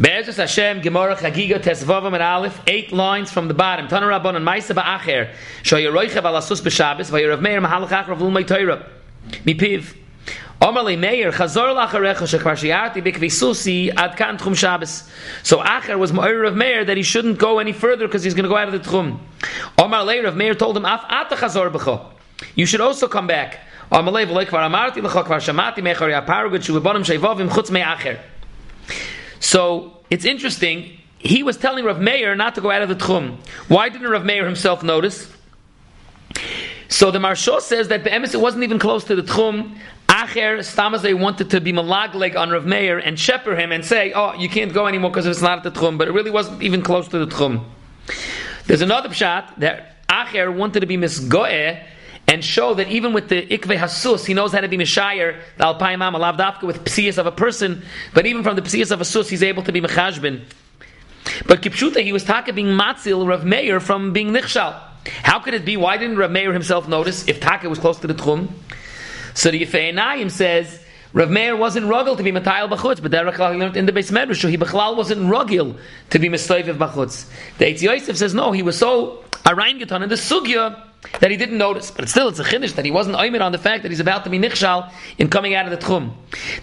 Be'ezus Hashem, Gemara Chagiga, Tesvavam and Aleph, eight lines from the bottom. Tana Rabban and Maisa Ba'acher, Shoyeroichev alasus b'Shabbos, Vayerav Meir Mahalach Achrav Lumay Torah. Mipiv. Omar le Meir, Chazor lacharecha shekvar shiarti bikvisusi ad kan tchum Shabbos. So Acher was Meir of Meir that he shouldn't go any further because he's going to go out of the tchum. Omar le Rav Meir told him, Af ata chazor b'cho. You should also come back. Omar le v'lei kvar amarti l'cho kvar shamati mechor yaparugut shu v'bonim shevovim chutz me Acher. So it's interesting. He was telling Rav Meir not to go out of the tchum. Why didn't Rav Meir himself notice? So the Maharsha says that the emes wasn't even close to the tchum. Acher Stamazay wanted to be malagleg on Rav Meir and shepherd him and say, "Oh, you can't go anymore because it's not at the tchum." But it really wasn't even close to the tchum. There's another shot that Acher wanted to be misgoeh and show that even with the ikve hasus, he knows how to be mishayer, the alpayim am alavdafka with psias of a person, but even from the psias of a sus, he's able to be mechashbin. But kipshuta, he was taka being matzil Rav Meir from being nichshal. How could it be? Why didn't Rav Meir himself notice if taka was close to the tchum? So the Yifei says, Rav Meir wasn't rugil to be matayil b'chutz, but Derek he learned in the base medrash, so he b'chlal wasn't rugil to be mistoiv b'chutz. The Eitz Yosef says no, he was so areingeton in the sugya that he didn't notice. But still, it's a chinish that he wasn't oimid on the fact that he's about to be nichshal in coming out of the tchum.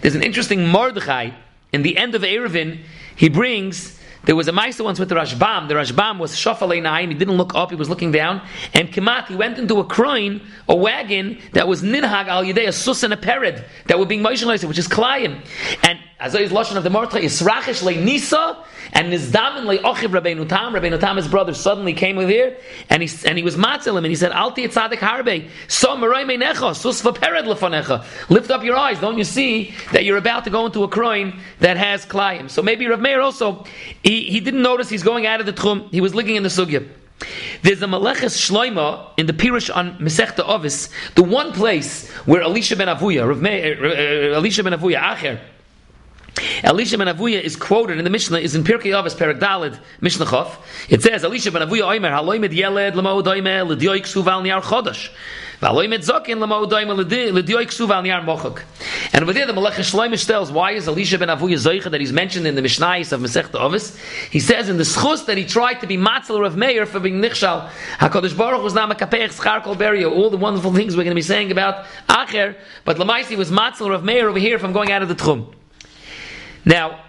There's an interesting Mordechai in the end of Erevin. He brings there was a Maisa once with the Rashbam. The Rashbam was Shafalei Naim. He didn't look up, he was looking down. And Kimat, he went into a croin, a wagon that was Ninhag al Yidei, a sus and a pered, that were being motionized, which is Klayim. And Azay's Lashon of the Mordechai is Rachish Le Nisa, and Nizdamin Le Ochiv Rabbeinu Tam. Rabbeinu Tam, his brother, suddenly came with here, and he, and he was matzilim, and he said, Alti Tzadik Harbe, So Marai Meinecha, Sus Vapered Lefanecha. Lift up your eyes, don't you see that you're about to go into a croin that has Klayim? So maybe Rav Meir also, he, he didn't notice he's going out of the Tchum, he was looking in the Sugya. There's a Maleches Shloima in the Pirush on Mesechta Ovis, the one place where Elisha ben Avuya, Rav Meir, uh, Elisha ben Avuya, Acher, Elisha ben Avuya is quoted in the Mishnah, is in Pirkei Avos, Perak Dalid, Mishnah Chof. It says, Elisha ben Avuya Oimer, Haloi med yeled lemo doime l'dioik suval niar chodosh. V'aloi med zokin lemo doime l'dioik suval niar mochok. And over there, the Melech Shloimish tells, why is Elisha ben Avuya Zoicha that he's mentioned in the Mishnahis of Masech Avos? He says in the schus that he tried to be matzler of Meir for being nichshal. HaKadosh Baruch was nama kapeich schar kol berio. All the wonderful things we're going to be saying about Acher, but Lamaisi was matzler of Meir over here from going out of the Tchum. Now,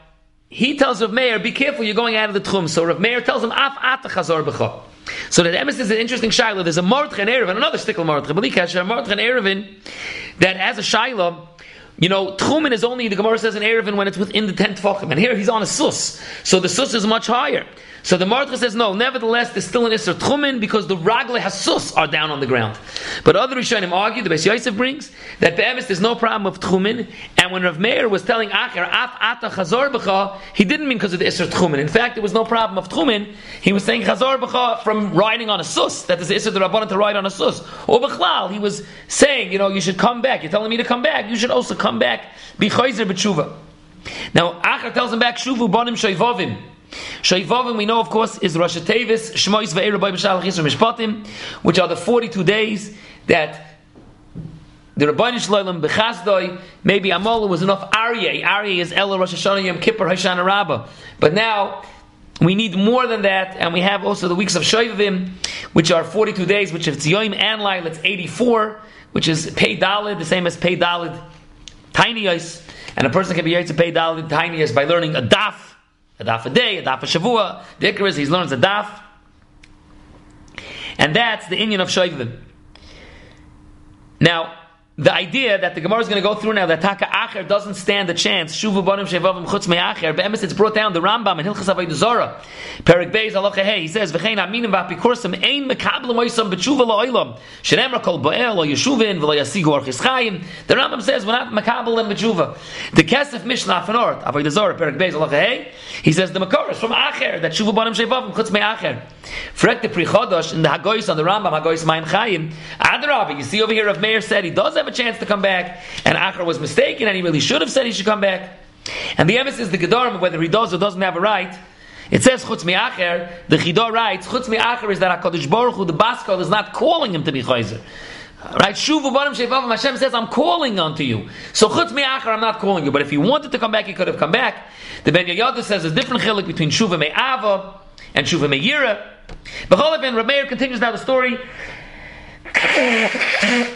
he tells Rav Meir, be careful, you're going out of the tchum. So Rav Meir tells him, af ata chazor b'cha. So the emes is an interesting shiloh. There's a Mordech and Erevin, another stickle Mordech, a Mordech and Erevin, that has a shiloh. You know, Tchumen is only, the Gemara says in Erevin, when it's within the 10th Tfachim. And here he's on a sus. So the sus is much higher. So the Martha says, no, nevertheless, there's still an Isser Tchumen because the Ragle Hasus are down on the ground. But other Rishonim argue, the Beis Yosef brings, that Be'emes there's no problem of Tchumen, and when Rav Meir was telling Acher, Af Ata Chazor B'cha, he didn't mean because of the Isser Tchumen. In fact, there was no problem of Tchumen, he was saying Chazor B'cha from riding on a sus, that is the Isser the Rabbanan to ride on a sus. Or B'chlal, he was saying, you know, you should come back, you're telling me to come back, you should also come back, Be Chayzer B'tshuva. Now, Acher tells him back, Shuvu Bonim Shoivovim. Shaivavim, we know, of course, is Rosh Tevis, Shmois Ve'er B'Shal Chisra Mishpatim, which are the 42 days that the Rabbanish Shloim B'Chazdoi, maybe Amola was enough Aryeh. Aryeh is Ella Rosh Hashanah Yom Kippur Hoshana Rabbah. But now, we need more than that, and we have also the weeks of Shoivim, which are 42 days, which if it's Yom and Lail, it's 84, which is Pei Dalid, the same as Pei Dalid, Tiny Ice, and a person can be to Pei Dalid, Tiny Ice, by learning a daf, a daf a day, a daf a shavua. The Icarus, he learns a daf. And that's the Indian of Shoivim. Now, the idea that the Gemara is going to go through now that Taka Acher doesn't stand a chance. Shuvu bonim shevavim chutz me'acher. Be'emes it's brought down the Rambam and Hilchas Avodah Zora. Perik Beis Aloche Hey. He says v'chein aminim v'apikursam ein mekabel moisam b'tshuva la'olam. Shenemra kol bo'el lo yeshuvin v'lo yasigu orchis chayim. The Rambam says we're not mekabel and b'tshuva. The Kesef Mishnah Afanort Avodah Zora Perik Beis Aloche Hey. He says the Makor from Acher that Shuvu bonim shevavim chutz me'acher. Frek the Prichodosh in the Hagoyis on the Rambam Hagoyis Mayim Chayim. Adrabi. You see over here, Rav Meir said he does have a chance to come back, and Achar was mistaken, and he really should have said he should come back. And the emphasis is the Gedorim, whether he does or doesn't have a right. It says Chutz Mi'acher, the Chidor writes, Chutz Mi'acher is that HaKadosh Baruch Hu, the Baskal, is not calling him to be Chayzer. Right? Shuvu barim shevavim. Hashem says, I'm calling unto you. So chutz me'achar, I'm not calling you. But if he wanted to come back, he could have come back. The Ben Yoyada says there's different chilik between shuva me'ava and shuva me'yira. B'chol evin, Rameir continues now the story.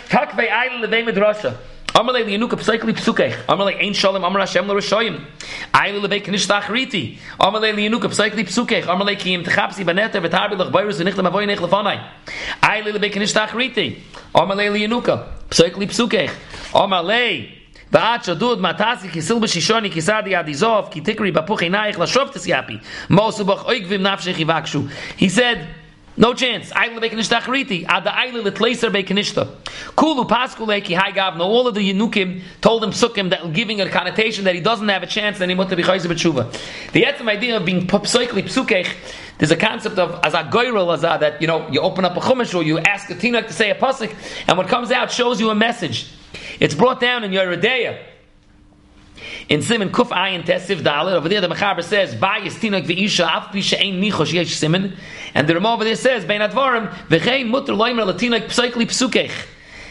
Takvei ayla levei midrasha. Amalei liyanuka psaikli psukech. Amalei ein shalom amar Hashem l'rishoyim. Ayla levei knish tachriti. Amalei liyanuka psaikli psukech. Amalei kiyim techapsi baneter v'tarbi lech bayrus v'nichle mavoy nech lefanai. Ayla levei knish tachriti. Amalei liyanuka psaikli psukech. Amalei ועד שדוד מטסי כסיל בשישוני כסעדי עדיזוב כי תקרי בפוך עינייך לשוב תסייפי מוסו בך אוי גבים נפשך יבקשו he said no chance. Ayle bekenishta achriti. Ad letleiser bekenishta. Kulu paskule ki hai all of the Yenukim told him psukim that giving a connotation that he doesn't have a chance then he to be chayzer b'tshuva. The etzem idea of being psoikli psukech there's a concept of as a goyrel as that you know you open up a chumash or you ask a tinok to say a pasuk and what comes out shows you a message. It's brought down in Yoreh De'ah. In Simon Kuf Ayin Tesiv Dalet, over there the Mechaber says, Bayis Tinok V'isha Af Pisha Ein Nichosh Yesh Simon, and the Ramah over there says, Bein Advarim, V'chein Mutter Loimer Latinok Psaikli Psukech.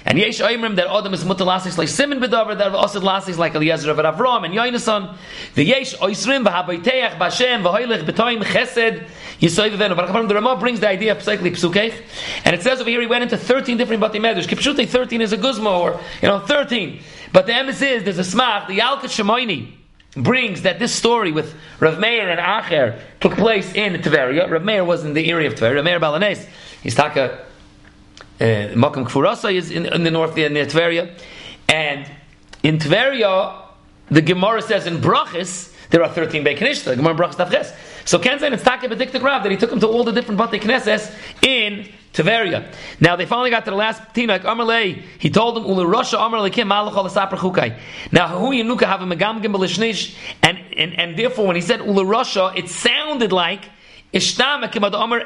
And yesh oimrim that Adam is mutter lasis like Simon bedover that osad lasis like Eliezer of Avram and Yoinason. The yesh oisrim v'habayteach b'Hashem v'hoylech b'toim chesed yisoy v'venu. But the Ramah brings the idea of psychically psukech, and it says over here he went into thirteen different bati medrash. Kipshute thirteen is a guzma or you know thirteen. But the emphasis is there's a smach the Yalkut Shemoini brings that this story with Rav Meir and Acher took place in Tveria. Rav Meir was in the area of Tveria. Rav Meir Balanes. He's taka Uh, Makam Kfurasa is in, in, the north there near Tveria. And in Tveria, the Gemara says in Brachis, there are 13 Beit Knesset. Gemara Brachis Tavches. So Ken said it's Taka Bediktik Rav that he took him to all the different Bate Knesses in Tveria. Now they finally got to the last Tinak Amalei. He told them Ulu Rasha Amar Lekim Malach Al Sapar Chukai. Now Hu Yenuka have a Megam Gimel and and and therefore when he said Ulu Rasha, it sounded like Ishtama kimad Omer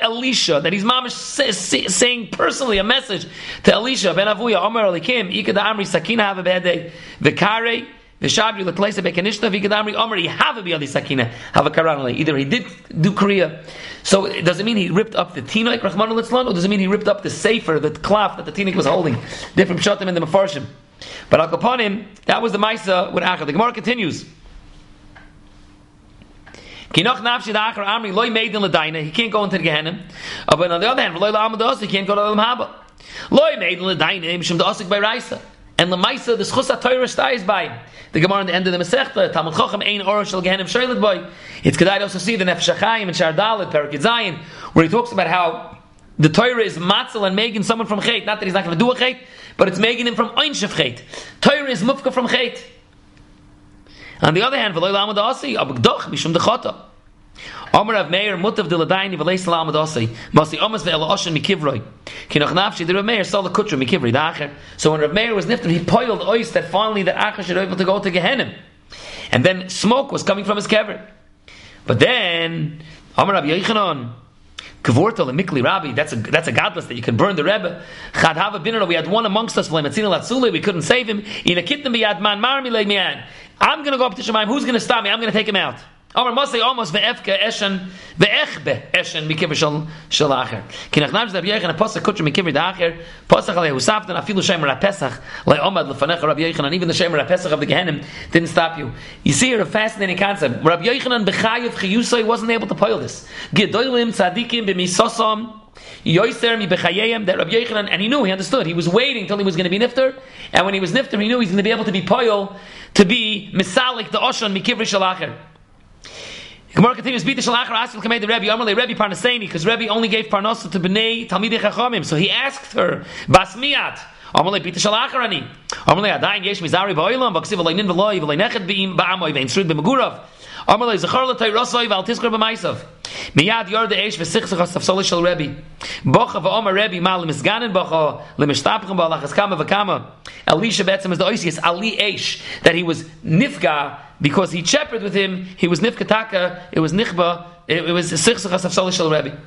Elisha that he's mamish saying personally a message to Elisha ben Avuya Omer Elikim Ikad Amri Sakina have a bad day Vikare Vishabri Letleisa Bekanishna Vikad Amri Omer have a biali Sakina have a either he did do Korea so it does it mean he ripped up the Tinoik Rahman Litzlan or does it mean he ripped up the Sefer the cloth that the Tinoik was holding? Different Pshatim in the Mefarshim. But Al Kaponim that was the Maisa with Achad. The Gemara continues Kinoch nafshi da'achar amri loy meidin l'daina. He can't go into the Gehenna. Uh, but on the other hand, loy la'amad he can't go to the haba. Loy meidin l'daina mishum da'asik by Raisa. And the Maisa, the schus ha-Torah stays by. The Gemara in the end of the Masechta, Talmud Chochem, ein or shel Gehenim shaylet boy. It's kedai also see the Nefesh HaChaim and Shar Dalet, Perak Zayin, where he talks about how the Torah is matzel and making someone from chait. Not that he's not going to do a chait, but it's making him from ein shef chait. Torah is mufka from chait. On the other hand, v'loy lamad asi, abgdoch mishum dechata. Omer of Meir mutav de ladayni v'lei salamad asi. Masi omas ve'ela oshen mikivroi. Kinoch nafshi, the Rav Meir saw the kutra mikivri, the. So when Rav Meir was nifted, he poiled ois that finally the acher should be able to go to Gehenim. And then smoke was coming from his kever. But then, Omer Rabbi Yechanon, Kvortal and Mikli Rabbi, that's a that's a godless that you can burn the Rebbe. Chad Hava we had one amongst us, we couldn't save him. In a kitna biyad man marmi mian. I'm going to go up to Shemaim. Who's going to stop me? I'm going to take him out. Amar Masay almost ve'efke eshen ve'echbe eshen mikivir shel shel acher. Ki nachnam zeb yechan a pasach kutcher mikivir da acher pasach alei husaftan afilu shemer ha-pesach lai omad lefanecha Rabbi Yechanan even the shemer ha-pesach of the Gehenim didn't stop you. You see here a fascinating concept. Rabbi Yechanan b'chayev chiyusay wasn't able to poil this. Gedolim tzadikim b'misosam Yoiser mi bechayeyem that Rabbi Yechanan and he knew he understood he was waiting until he was going to be nifter and when he was nifter he knew he was going to be able to be poil to be misalik the oshan mikivri shalacher. Gemara continues, Bita Shalachar Asil Kamei the Rebbe, Amalei Rebbe Parnaseni, because Rebbe only gave Parnasa to Bnei Talmidei Chachamim. So he asked her, Basmiat, Amalei Shalachar Ani, Amalei Adayin Yesh Mizari Baksiv Alei Nin V'loi, V'lei Nechet Ba'amoy, Amalei Zachar L'tay Rosoi, V'al Tizkar B'maisav. Miyad yor de eish v'sichsach as tafsol shel Rebbe. Bocha v'omer Rebbe mal lemizganen bocha lemeshtapchem b'alachas kama v'kama. Elisha betzim is the oisius ali eish that he was nifga because he shepherded with him. He was nifkataka. It was nichba. It, it was sichsach as tafsol shel Rebbe.